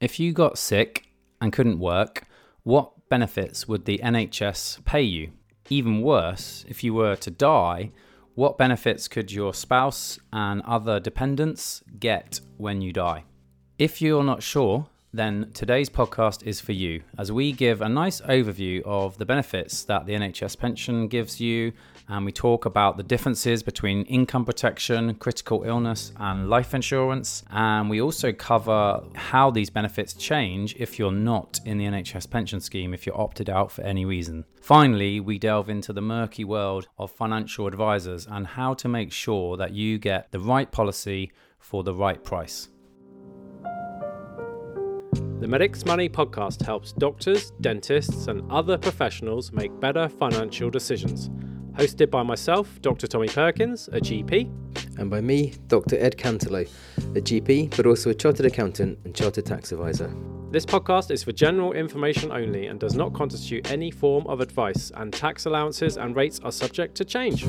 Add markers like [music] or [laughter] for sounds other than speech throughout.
If you got sick and couldn't work, what benefits would the NHS pay you? Even worse, if you were to die, what benefits could your spouse and other dependents get when you die? If you're not sure, then today's podcast is for you as we give a nice overview of the benefits that the NHS pension gives you and we talk about the differences between income protection, critical illness, and life insurance. And we also cover how these benefits change if you're not in the NHS pension scheme, if you're opted out for any reason. Finally, we delve into the murky world of financial advisors and how to make sure that you get the right policy for the right price. The Medics Money podcast helps doctors, dentists, and other professionals make better financial decisions. Hosted by myself, Dr. Tommy Perkins, a GP, and by me, Dr. Ed Canterley, a GP, but also a chartered accountant and chartered tax advisor. This podcast is for general information only and does not constitute any form of advice, and tax allowances and rates are subject to change.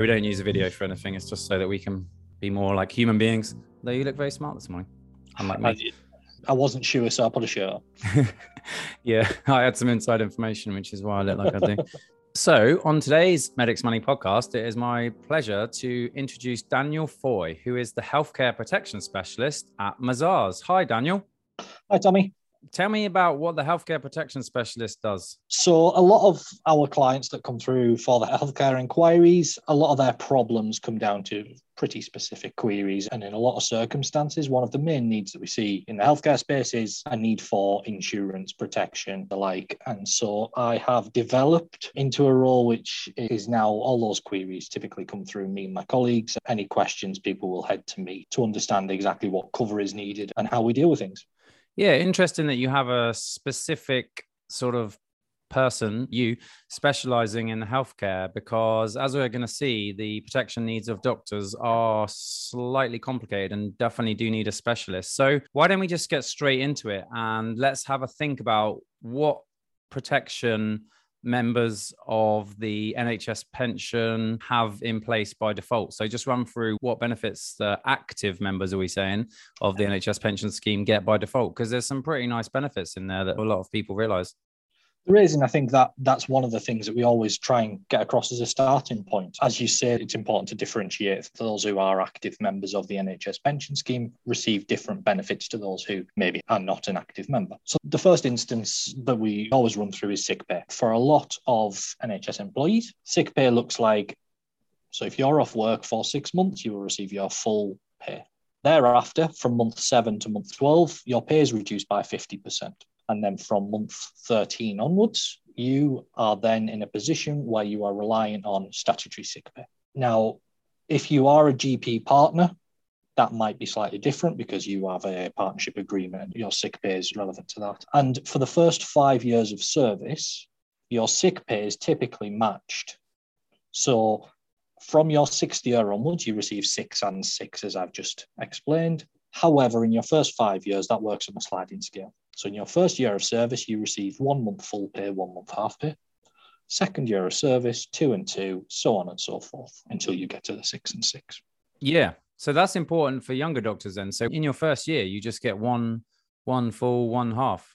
We don't use a video for anything, it's just so that we can be more like human beings. Though you look very smart this morning. Unlike me. I wasn't sure, so I put a shirt on. [laughs] yeah, I had some inside information, which is why I look like I do. [laughs] So, on today's Medics Money podcast, it is my pleasure to introduce Daniel Foy, who is the healthcare protection specialist at Mazars. Hi, Daniel. Hi, Tommy. Tell me about what the healthcare protection specialist does. So, a lot of our clients that come through for the healthcare inquiries, a lot of their problems come down to pretty specific queries. And in a lot of circumstances, one of the main needs that we see in the healthcare space is a need for insurance protection, the like. And so, I have developed into a role which is now all those queries typically come through me and my colleagues. Any questions, people will head to me to understand exactly what cover is needed and how we deal with things. Yeah, interesting that you have a specific sort of person, you specializing in healthcare, because as we're going to see, the protection needs of doctors are slightly complicated and definitely do need a specialist. So, why don't we just get straight into it and let's have a think about what protection members of the NHS pension have in place by default. So just run through what benefits the active members, are we saying, of the NHS pension scheme get by default? Because there's some pretty nice benefits in there that a lot of people realize. There is, and I think that that's one of the things that we always try and get across as a starting point. As you said, it's important to differentiate for those who are active members of the NHS pension scheme receive different benefits to those who maybe are not an active member. So the first instance that we always run through is sick pay. For a lot of NHS employees, sick pay looks like so if you're off work for six months, you will receive your full pay. Thereafter, from month seven to month 12, your pay is reduced by 50%. And then from month 13 onwards, you are then in a position where you are relying on statutory sick pay. Now, if you are a GP partner, that might be slightly different because you have a partnership agreement and your sick pay is relevant to that. And for the first five years of service, your sick pay is typically matched. So from your sixth year onwards, you receive six and six, as I've just explained. However, in your first five years, that works on a sliding scale. So in your first year of service, you receive one month full pay, one month half pay. Second year of service, two and two, so on and so forth until you get to the six and six. Yeah. So that's important for younger doctors then. So in your first year, you just get one one full, one half.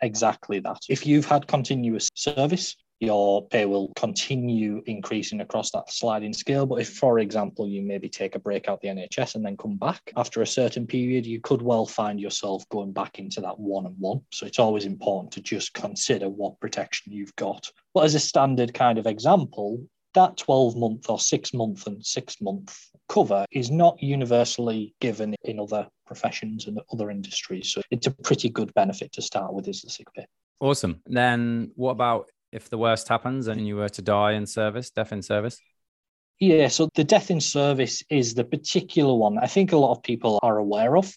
Exactly that. If you've had continuous service, your pay will continue increasing across that sliding scale. But if, for example, you maybe take a break out the NHS and then come back after a certain period, you could well find yourself going back into that one and one. So it's always important to just consider what protection you've got. But as a standard kind of example, that 12 month or six month and six month cover is not universally given in other professions and other industries. So it's a pretty good benefit to start with is the sick pay. Awesome. Then what about if the worst happens and you were to die in service, death in service? Yeah, so the death in service is the particular one I think a lot of people are aware of.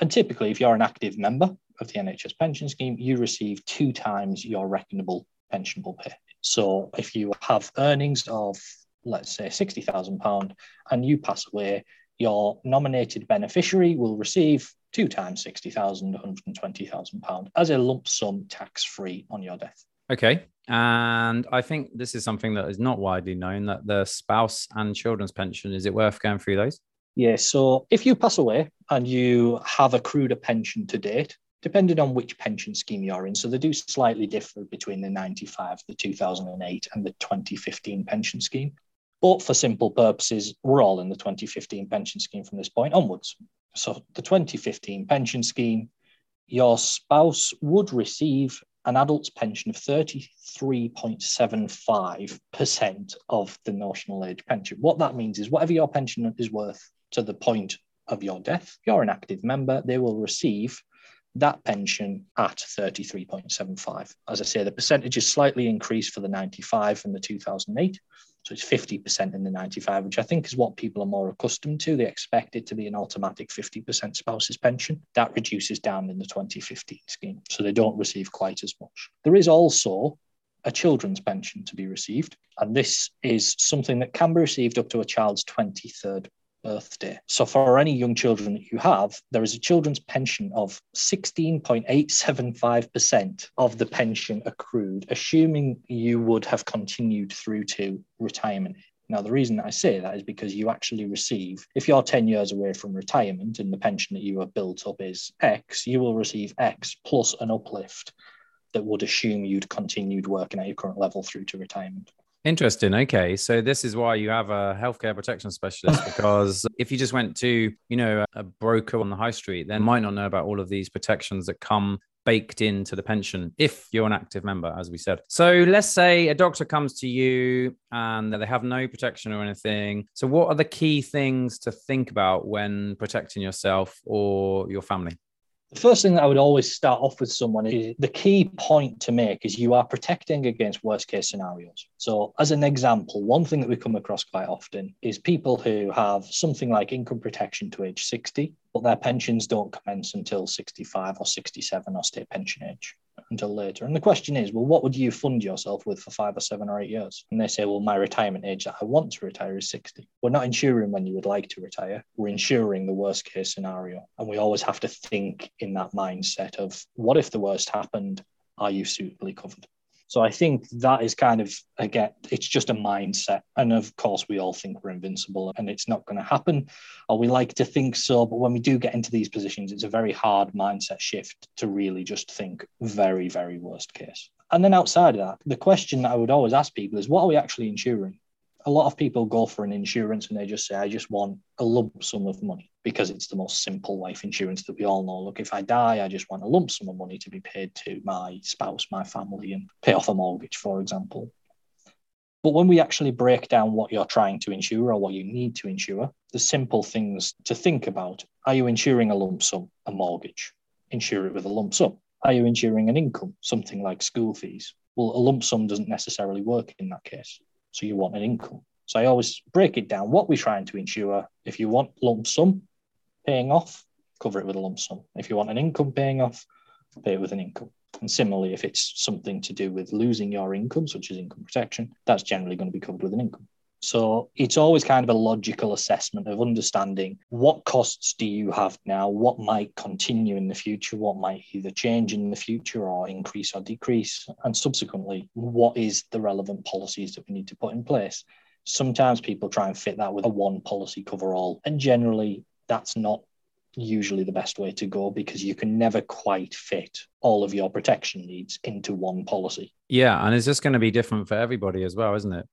And typically, if you're an active member of the NHS pension scheme, you receive two times your reckonable pensionable pay. So if you have earnings of, let's say, £60,000 and you pass away, your nominated beneficiary will receive two times £60,000, £120,000 as a lump sum tax free on your death. Okay. And I think this is something that is not widely known that the spouse and children's pension, is it worth going through those? Yeah, so if you pass away and you have accrued a pension to date, depending on which pension scheme you're in, so they do slightly differ between the 95, the 2008, and the 2015 pension scheme. But for simple purposes, we're all in the 2015 pension scheme from this point onwards. So the 2015 pension scheme, your spouse would receive an adult's pension of 33.75% of the notional age pension. What that means is whatever your pension is worth to the point of your death, you're an active member, they will receive that pension at 33.75. As I say, the percentage is slightly increased for the 95 and the 2008. So it's 50% in the 95, which I think is what people are more accustomed to. They expect it to be an automatic 50% spouse's pension. That reduces down in the 2015 scheme. So they don't receive quite as much. There is also a children's pension to be received. And this is something that can be received up to a child's 23rd birthday. So for any young children that you have, there is a children's pension of 16.875% of the pension accrued, assuming you would have continued through to retirement. Now, the reason I say that is because you actually receive, if you're 10 years away from retirement and the pension that you have built up is X, you will receive X plus an uplift that would assume you'd continued working at your current level through to retirement. Interesting. Okay. So this is why you have a healthcare protection specialist [laughs] because if you just went to, you know, a broker on the high street, then might not know about all of these protections that come baked into the pension if you're an active member, as we said. So let's say a doctor comes to you and they have no protection or anything. So what are the key things to think about when protecting yourself or your family? The first thing that I would always start off with someone is the key point to make is you are protecting against worst case scenarios. So, as an example, one thing that we come across quite often is people who have something like income protection to age 60, but their pensions don't commence until 65 or 67 or state pension age until later. And the question is, well, what would you fund yourself with for five or seven or eight years? And they say, well, my retirement age that I want to retire is 60. We're not insuring when you would like to retire. We're insuring the worst case scenario. And we always have to think in that mindset of what if the worst happened? Are you suitably covered? So I think that is kind of again, it's just a mindset. And of course, we all think we're invincible and it's not going to happen, or we like to think so. But when we do get into these positions, it's a very hard mindset shift to really just think very, very worst case. And then outside of that, the question that I would always ask people is what are we actually insuring? A lot of people go for an insurance and they just say, I just want a lump sum of money because it's the most simple life insurance that we all know. Look, if I die, I just want a lump sum of money to be paid to my spouse, my family, and pay off a mortgage, for example. But when we actually break down what you're trying to insure or what you need to insure, the simple things to think about are you insuring a lump sum, a mortgage? Insure it with a lump sum. Are you insuring an income, something like school fees? Well, a lump sum doesn't necessarily work in that case. So you want an income. So I always break it down. What we're trying to insure, if you want lump sum paying off, cover it with a lump sum. If you want an income paying off, pay it with an income. And similarly, if it's something to do with losing your income, such as income protection, that's generally going to be covered with an income. So it's always kind of a logical assessment of understanding what costs do you have now, what might continue in the future, what might either change in the future or increase or decrease, and subsequently, what is the relevant policies that we need to put in place. Sometimes people try and fit that with a one policy cover all, and generally, that's not usually the best way to go because you can never quite fit all of your protection needs into one policy. Yeah, and it's just going to be different for everybody as well, isn't it?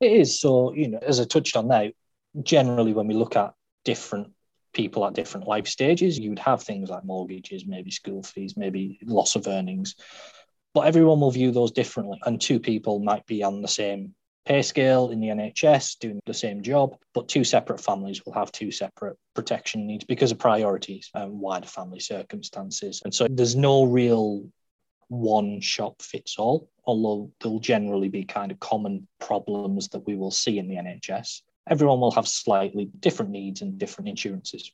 It is. So, you know, as I touched on now, generally when we look at different people at different life stages, you would have things like mortgages, maybe school fees, maybe loss of earnings. But everyone will view those differently. And two people might be on the same pay scale in the NHS doing the same job, but two separate families will have two separate protection needs because of priorities and wider family circumstances. And so there's no real one shop fits all, although there'll generally be kind of common problems that we will see in the NHS. Everyone will have slightly different needs and different insurances.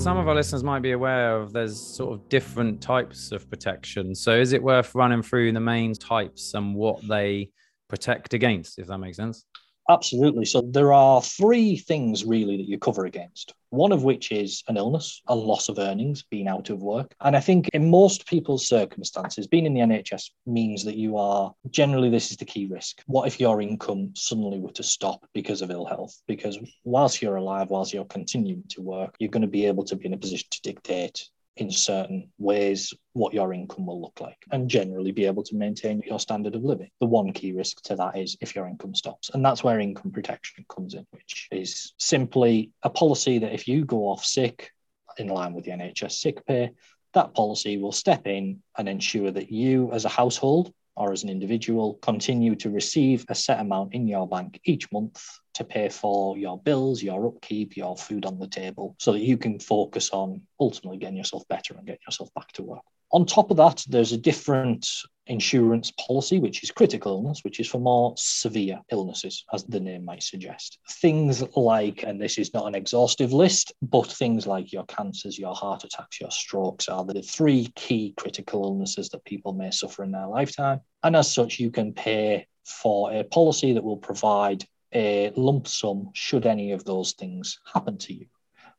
Some of our listeners might be aware of there's sort of different types of protection. So is it worth running through the main types and what they protect against, if that makes sense? Absolutely. So there are three things really that you cover against. One of which is an illness, a loss of earnings, being out of work. And I think in most people's circumstances, being in the NHS means that you are generally, this is the key risk. What if your income suddenly were to stop because of ill health? Because whilst you're alive, whilst you're continuing to work, you're going to be able to be in a position to dictate in certain ways what your income will look like and generally be able to maintain your standard of living. The one key risk to that is if your income stops. And that's where income protection comes in, which is simply a policy that if you go off sick in line with the NHS sick pay, that policy will step in and ensure that you as a household or as an individual continue to receive a set amount in your bank each month to pay for your bills, your upkeep, your food on the table, so that you can focus on ultimately getting yourself better and getting yourself back to work. On top of that, there's a different insurance policy, which is critical illness, which is for more severe illnesses, as the name might suggest. Things like, and this is not an exhaustive list, but things like your cancers, your heart attacks, your strokes are the three key critical illnesses that people may suffer in their lifetime. And as such, you can pay for a policy that will provide a lump sum should any of those things happen to you.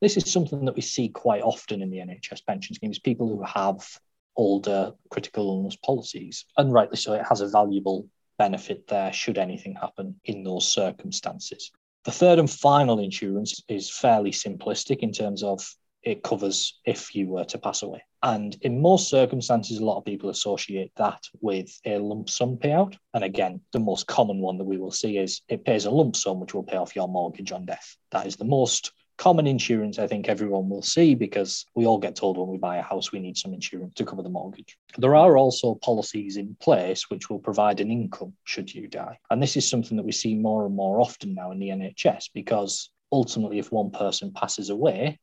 This is something that we see quite often in the NHS pension schemes, people who have older critical illness policies. And rightly so, it has a valuable benefit there should anything happen in those circumstances. The third and final insurance is fairly simplistic in terms of it covers if you were to pass away. And in most circumstances, a lot of people associate that with a lump sum payout. And again, the most common one that we will see is it pays a lump sum which will pay off your mortgage on death. That is the most common insurance I think everyone will see because we all get told when we buy a house we need some insurance to cover the mortgage. There are also policies in place which will provide an income should you die. And this is something that we see more and more often now in the NHS because ultimately, if one person passes away,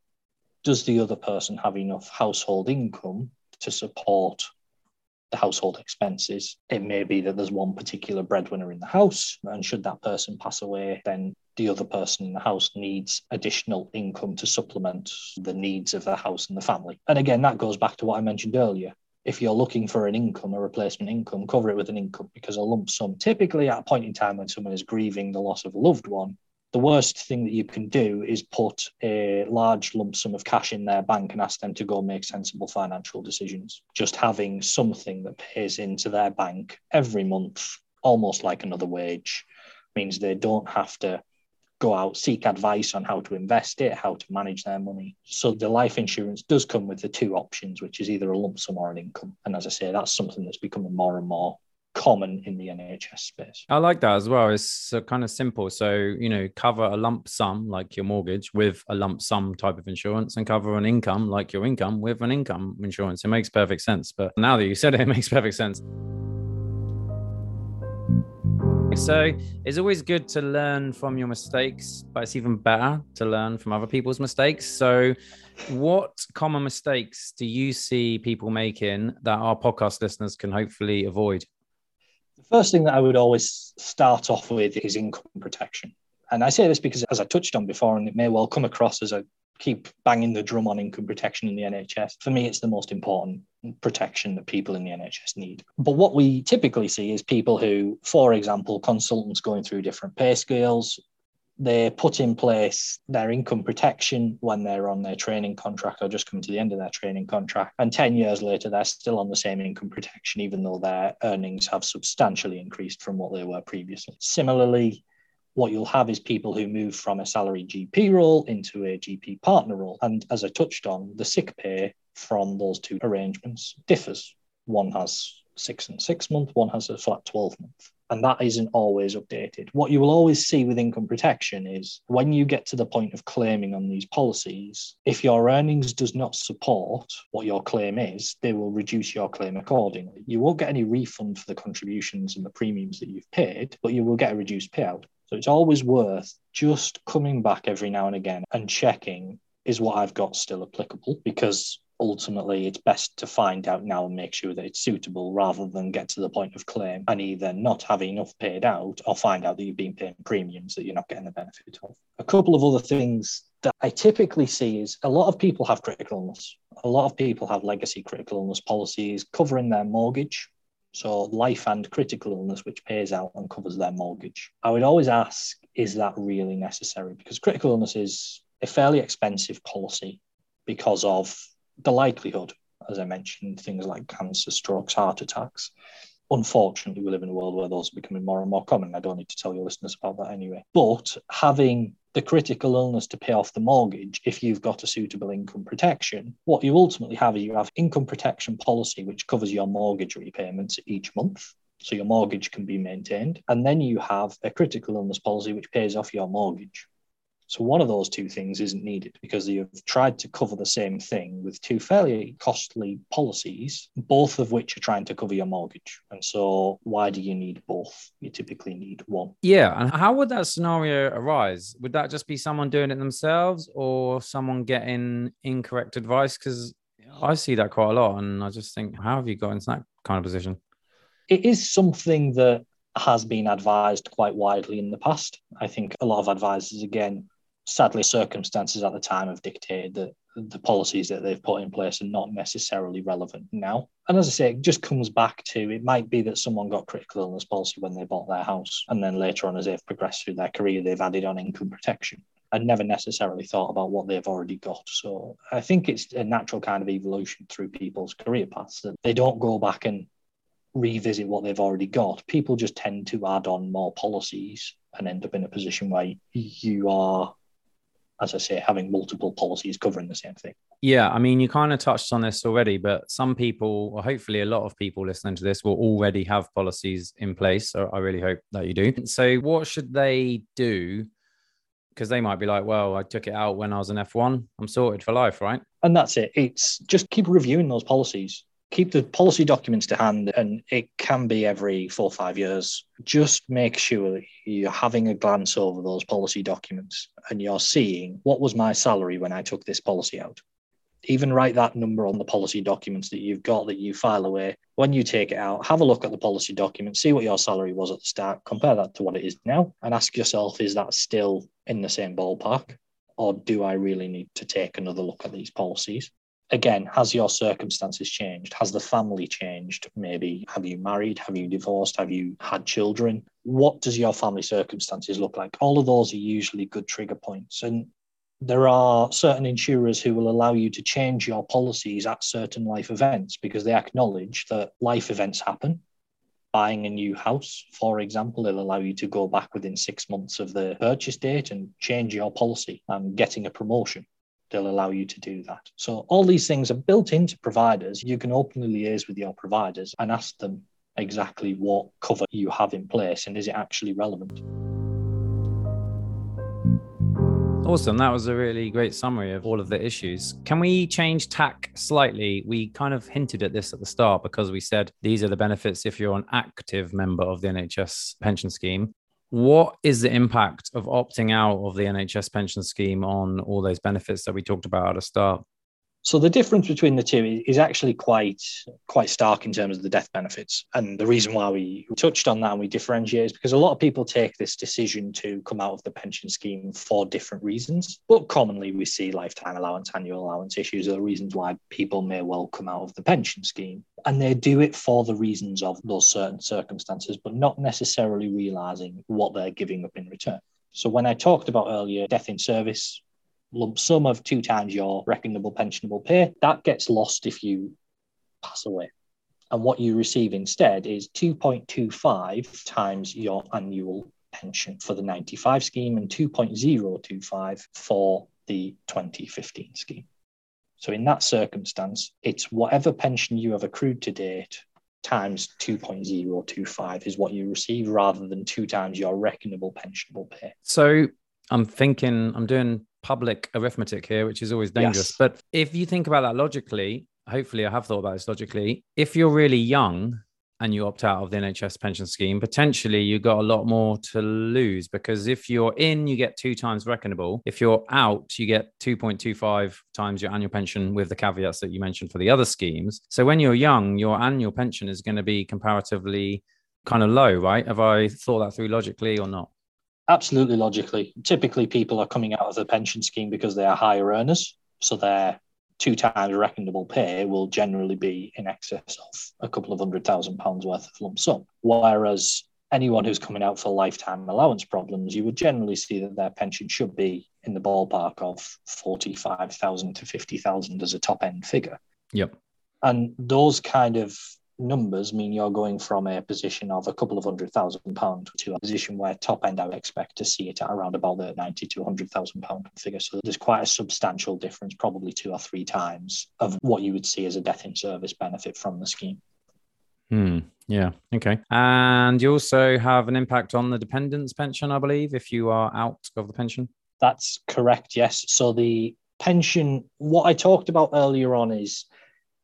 does the other person have enough household income to support the household expenses. It may be that there's one particular breadwinner in the house, and should that person pass away, then the other person in the house needs additional income to supplement the needs of the house and the family. And again, that goes back to what I mentioned earlier. If you're looking for an income, a replacement income, cover it with an income because a lump sum, typically at a point in time when someone is grieving the loss of a loved one, the worst thing that you can do is put a large lump sum of cash in their bank and ask them to go make sensible financial decisions. Just having something that pays into their bank every month, almost like another wage, means they don't have to go out seek advice on how to invest it how to manage their money so the life insurance does come with the two options which is either a lump sum or an income and as i say that's something that's becoming more and more common in the NHS space. I like that as well. It's kind of simple. So, you know, cover a lump sum like your mortgage with a lump sum type of insurance and cover an income like your income with an income insurance. It makes perfect sense. But now that you said it, [laughs] it makes perfect sense. So it's always good to learn from your mistakes, but it's even better to learn from other people's mistakes. So, what common mistakes do you see people making that our podcast listeners can hopefully avoid? First thing that I would always start off with is income protection. And I say this because, as I touched on before, and it may well come across as I keep banging the drum on income protection in the NHS, for me, it's the most important protection that people in the NHS need. But what we typically see is people who, for example, consultants going through different pay scales, they put in place their income protection when they're on their training contract or just coming to the end of their training contract. And 10 years later, they're still on the same income protection, even though their earnings have substantially increased from what they were previously. Similarly, what you'll have is people who move from a salary GP role into a GP partner role. And as I touched on, the sick pay from those two arrangements differs. One has six and six month, one has a flat 12 month and that isn't always updated. What you will always see with income protection is when you get to the point of claiming on these policies, if your earnings does not support what your claim is, they will reduce your claim accordingly. You won't get any refund for the contributions and the premiums that you've paid, but you will get a reduced payout. So it's always worth just coming back every now and again and checking is what I've got still applicable because ultimately it's best to find out now and make sure that it's suitable rather than get to the point of claim and either not have enough paid out or find out that you've been paying premiums that you're not getting the benefit of. A couple of other things that I typically see is a lot of people have critical illness. A lot of people have legacy critical illness policies covering their mortgage. So life and critical illness, which pays out and covers their mortgage. I would always ask is that really necessary? Because critical illness is a fairly expensive policy because of the likelihood, as I mentioned, things like cancer, strokes, heart attacks. Unfortunately, we live in a world where those are becoming more and more common. I don't need to tell your listeners about that anyway. But having the critical illness to pay off the mortgage if you've got a suitable income protection. What you ultimately have is you have income protection policy, which covers your mortgage repayments each month. So your mortgage can be maintained. And then you have a critical illness policy, which pays off your mortgage. So one of those two things isn't needed because you've tried to cover the same thing with two fairly costly policies, both of which are trying to cover your mortgage. And so why do you need both? You typically need one. Yeah. And how would that scenario arise? Would that just be someone doing it themselves or someone getting incorrect advice? Because I see that quite a lot. And I just think, how have you got into that kind of position? It is something that has been advised quite widely in the past. I think a lot of advisors, again, sadly, circumstances at the time have dictated that the policies that they've put in place are not necessarily relevant now. And as I say, it just comes back to it might be that someone got critical illness policy when they bought their house, and then later on, as they've progressed through their career, they've added on income protection and never necessarily thought about what they've already got. So I think it's a natural kind of evolution through people's career paths that they don't go back and revisit what they've already got. People just tend to add on more policies and end up in a position where you are as I say, having multiple policies covering the same thing. Yeah, I mean, you kind of touched on this already, but some people, or hopefully a lot of people listening to this, will already have policies in place. So I really hope that you do. So, what should they do? Because they might be like, well, I took it out when I was an F1. I'm sorted for life, right? And that's it. It's just keep reviewing those policies keep the policy documents to hand, and it can be every four or five years. Just make sure you're having a glance over those policy documents and you're seeing what was my salary when I took this policy out. Even write that number on the policy documents that you've got that you file away. When you take it out, have a look at the policy document, see what your salary was at the start, compare that to what it is now, and ask yourself, is that still in the same ballpark? Or do I really need to take another look at these policies? Again, has your circumstances changed? Has the family changed? Maybe have you married? Have you divorced? Have you had children? What does your family circumstances look like? All of those are usually good trigger points. And there are certain insurers who will allow you to change your policies at certain life events because they acknowledge that life events happen. Buying a new house, for example, they'll allow you to go back within six months of the purchase date and change your policy and getting a promotion they'll allow you to do that. So all these things are built into providers. You can openly liaise with your providers and ask them exactly what cover you have in place and is it actually relevant. Awesome. That was a really great summary of all of the issues. Can we change tack slightly? We kind of hinted at this at the start because we said these are the benefits if you're an active member of the NHS pension scheme what is the impact of opting out of the NHS pension scheme on all those benefits that we talked about at the start? So the difference between the two is actually quite quite stark in terms of the death benefits. And the reason why we touched on that and we differentiate is because a lot of people take this decision to come out of the pension scheme for different reasons. But commonly we see lifetime allowance, annual allowance issues are the reasons why people may well come out of the pension scheme. And they do it for the reasons of those certain circumstances, but not necessarily realizing what they're giving up in return. So when I talked about earlier death in service, lump sum of two times your reckonable pensionable pay. That gets lost if you pass away. And what you receive instead is 2.25 times your annual pension for the 95 scheme and 2.025 for the 2015 scheme. So, in that circumstance, it's whatever pension you have accrued to date times 2.025 is what you receive rather than two times your reckonable pensionable pay. So, I'm thinking, I'm doing public arithmetic here, which is always dangerous. Yes. But if you think about that logically, hopefully I have thought about this logically. If you're really young and you opt out of the NHS pension scheme, potentially you've got a lot more to lose because if you're in, you get two times reckonable. If you're out, you get 2.25 times your annual pension with the caveats that you mentioned for the other schemes. So when you're young, your annual pension is going to be comparatively kind of low, right? Have I thought that through logically or not? Absolutely logically. Typically, people are coming out of the pension scheme because they are higher earners. So their two times reckonable pay will generally be in excess of a couple of hundred thousand pounds worth of lump sum. Whereas anyone who's coming out for lifetime allowance problems, you would generally see that their pension should be in the ballpark of 45,000 to 50,000 as a top end figure. Yep. And those kind of numbers mean you're going from a position of a couple of hundred thousand pound to a position where top end I would expect to see it at around about the 90 to 100,000 pound figure. So there's quite a substantial difference, probably two or three times of what you would see as a death in service benefit from the scheme. Hmm. Yeah. Okay. And you also have an impact on the dependents pension, I believe, if you are out of the pension. That's correct. Yes. So the pension, what I talked about earlier on is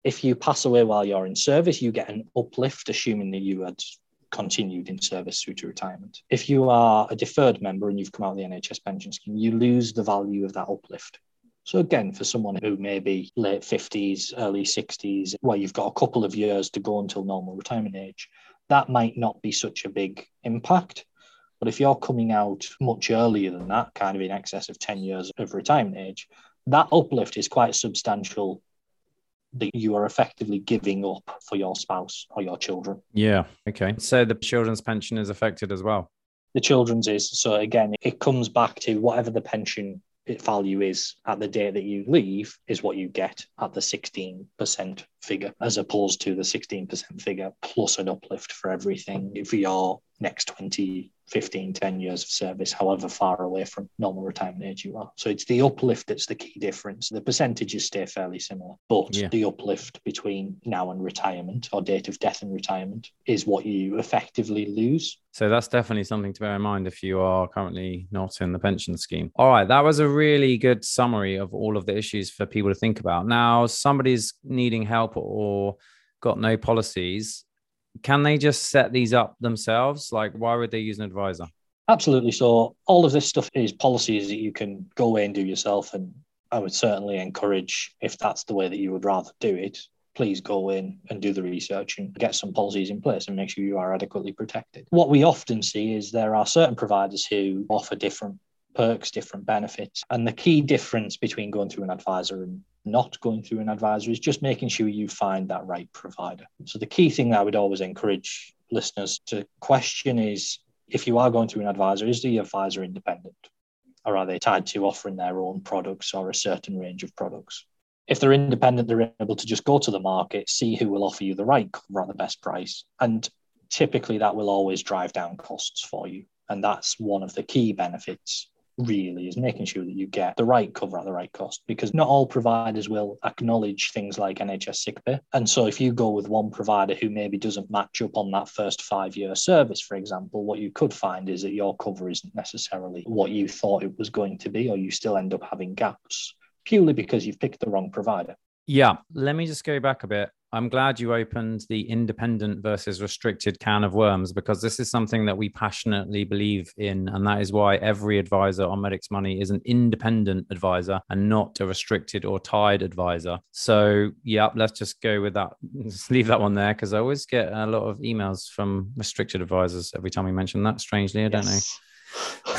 if you pass away while you're in service, you get an uplift, assuming that you had continued in service through to retirement. If you are a deferred member and you've come out of the NHS pension scheme, you lose the value of that uplift. So again, for someone who may be late 50s, early 60s, where you've got a couple of years to go until normal retirement age, that might not be such a big impact. But if you're coming out much earlier than that, kind of in excess of 10 years of retirement age, that uplift is quite substantial that you are effectively giving up for your spouse or your children. Yeah. Okay. So the children's pension is affected as well. The children's is so again, it comes back to whatever the pension value is at the day that you leave is what you get at the 16% figure, as opposed to the 16% figure plus an uplift for everything for your next 20, 15, 10 years of service, however far away from normal retirement age you are. So it's the uplift that's the key difference. The percentages stay fairly similar, but yeah. the uplift between now and retirement or date of death and retirement is what you effectively lose. So that's definitely something to bear in mind if you are currently not in the pension scheme. All right, that was a really good summary of all of the issues for people to think about. Now, somebody's needing help or got no policies can they just set these up themselves? Like, why would they use an advisor? Absolutely. So, all of this stuff is policies that you can go away and do yourself. And I would certainly encourage, if that's the way that you would rather do it, please go in and do the research and get some policies in place and make sure you are adequately protected. What we often see is there are certain providers who offer different perks, different benefits. And the key difference between going through an advisor and not going through an advisor is just making sure you find that right provider. So the key thing that I would always encourage listeners to question is if you are going through an advisor, is the advisor independent? Or are they tied to offering their own products or a certain range of products? If they're independent, they're able to just go to the market, see who will offer you the right cover at the best price. And typically that will always drive down costs for you. And that's one of the key benefits really is making sure that you get the right cover at the right cost because not all providers will acknowledge things like NHS sick pay. And so if you go with one provider who maybe doesn't match up on that first five year service, for example, what you could find is that your cover isn't necessarily what you thought it was going to be, or you still end up having gaps purely because you've picked the wrong provider. Yeah. Let me just go back a bit. I'm glad you opened the independent versus restricted can of worms because this is something that we passionately believe in. And that is why every advisor on Medics Money is an independent advisor and not a restricted or tied advisor. So, yeah, let's just go with that. [laughs] Just leave that one there because I always get a lot of emails from restricted advisors every time we mention that. Strangely, I don't yes.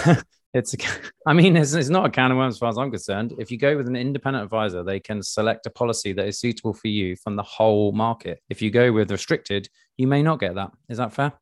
know. [laughs] it's a, [laughs] I mean, it's, it's not a can of worms as far as I'm concerned. If you go with an independent advisor, they can select a policy that is suitable for you from the whole market. If you go with restricted, you may not get that. Is that fair?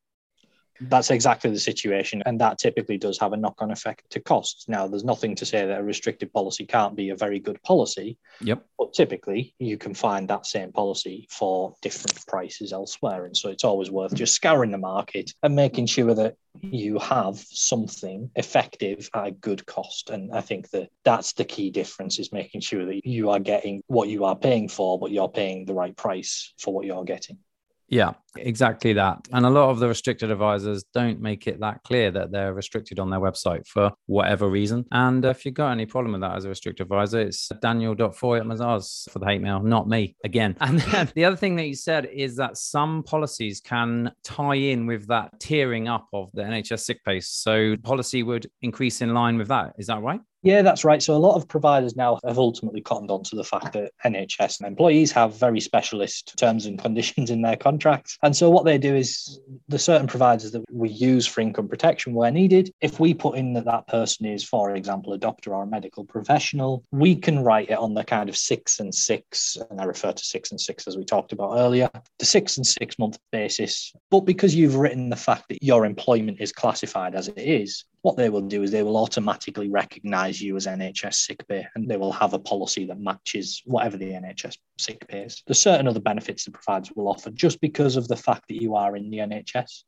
That's exactly the situation. And that typically does have a knock on effect to costs. Now, there's nothing to say that a restricted policy can't be a very good policy. Yep. But typically, you can find that same policy for different prices elsewhere. And so it's always worth just scouring the market and making sure that you have something effective at a good cost. And I think that that's the key difference is making sure that you are getting what you are paying for, but you're paying the right price for what you're getting. Yeah, exactly that. And a lot of the restricted advisors don't make it that clear that they're restricted on their website for whatever reason. And if you've got any problem with that as a restricted advisor, it's daniel.foy at Mazars for the hate mail, not me again. [laughs] And then the other thing that you said is that some policies can tie in with that tiering up of the NHS sick pay. So policy would increase in line with that. Is that right? Yeah, that's right. So a lot of providers now have ultimately cottoned on to the fact that NHS employees have very specialist terms and [laughs] conditions in their contracts. And so what they do is the certain providers that we use for income protection where needed, if we put in that that person is, for example, a doctor or a medical professional, we can write it on the kind of six and six, and I refer to six and six as we talked about earlier, the six and six month basis. But because you've written the fact that your employment is classified as it is, what they will do is they will automatically recognize you as NHS sick pay and they will have a policy that matches whatever the NHS sick pay is. There's certain other benefits the providers will offer just because of the fact that you are in the NHS.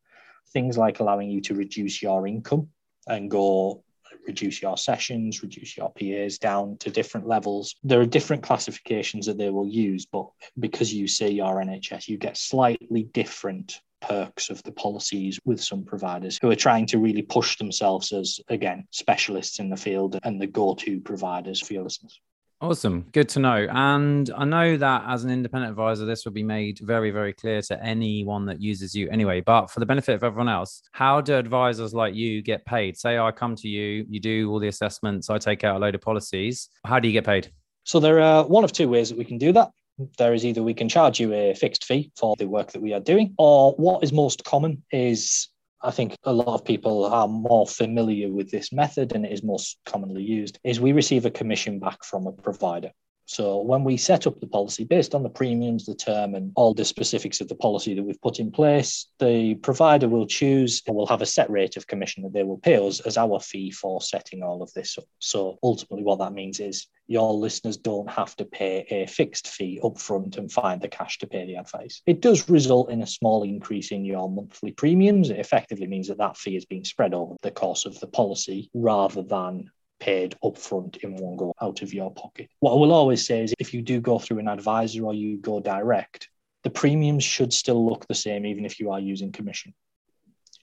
Things like allowing you to reduce your income and go reduce your sessions, reduce your PAs down to different levels. There are different classifications that they will use, but because you say you're NHS, you get slightly different perks of the policies with some providers who are trying to really push themselves as, again, specialists in the field and the go to providers for your listeners. Awesome. Good to know. And I know that as an independent advisor, this will be made very, very clear to anyone that uses you anyway. But for the benefit of everyone else, how do advisors like you get paid? Say I come to you, you do all the assessments, I take out a load of policies. How do you get paid? So there are one of two ways that we can do that there is either we can charge you a fixed fee for the work that we are doing, or what is most common is I think a lot of people are more familiar with this method and it is most commonly used is we receive a commission back from a provider. So when we set up the policy based on the premiums, the term, and all the specifics of the policy that we've put in place, the provider will choose or will have a set rate of commission that they will pay us as our fee for setting all of this up. So ultimately, what that means is your listeners don't have to pay a fixed fee upfront and find the cash to pay the advice. It does result in a small increase in your monthly premiums. It effectively means that that fee is being spread over the course of the policy rather than paid upfront in one go out of your pocket. What I will always say is if you do go through an advisor or you go direct, the premiums should still look the same even if you are using commission.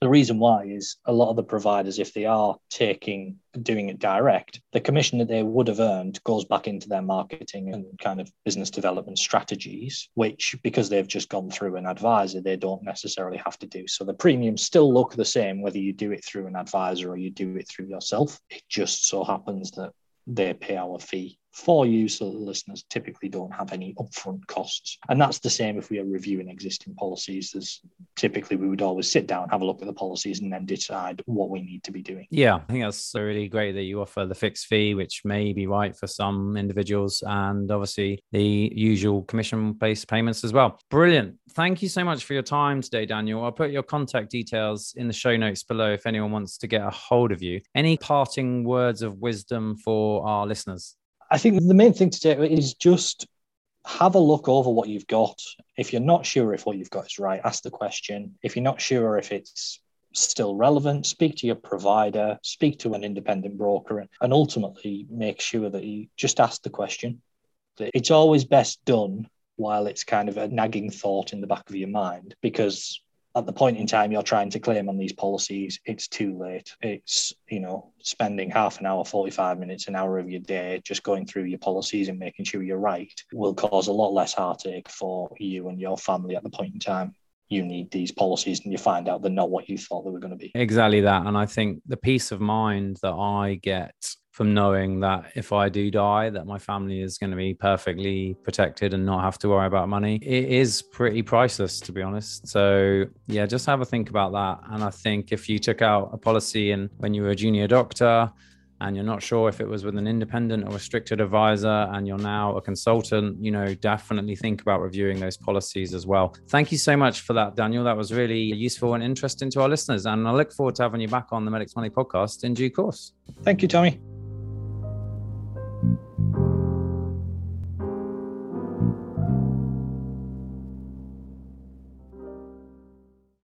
The reason why is a lot of the providers, if they are taking doing it direct, the commission that they would have earned goes back into their marketing and kind of business development strategies, which because they've just gone through an advisor, they don't necessarily have to do. So the premiums still look the same whether you do it through an advisor or you do it through yourself. It just so happens that they pay our fee for you so the listeners typically don't have any upfront costs. And that's the same if we are reviewing existing policies. There's typically we would always sit down, have a look at the policies, and then decide what we need to be doing. Yeah, I think that's really great that you offer the fixed fee, which may be right for some individuals, and obviously the usual commission based payments as well. Brilliant. Thank you so much for your time today, Daniel. I'll put your contact details in the show notes below if anyone wants to get a hold of you. Any parting words of wisdom for our listeners? I think the main thing to take is just have a look over what you've got. If you're not sure if what you've got is right, ask the question. If you're not sure if it's still relevant, speak to your provider, speak to an independent broker, and ultimately make sure that you just ask the question. It's always best done while it's kind of a nagging thought in the back of your mind because at the point in time you're trying to claim on these policies, it's too late. It's, you know, spending half an hour, 45 minutes, an hour of your day just going through your policies and making sure you're right will cause a lot less heartache for you and your family at the point in time you need these policies and you find out they're not what you thought they were going to be. Exactly that. And I think the peace of mind that I get from knowing that if I do die, that my family is going to be perfectly protected and not have to worry about money. It is pretty priceless, to be honest. So yeah, just have a think about that. And I think if you took out a policy and when you were a junior doctor and you're not sure if it was with an independent or restricted advisor and you're now a consultant, you know, definitely think about reviewing those policies as well. Thank you so much for that, Daniel. That was really useful and interesting to our listeners. And I look forward to having you back on the Medics Money podcast in due course. Thank you, Tommy. Thank you.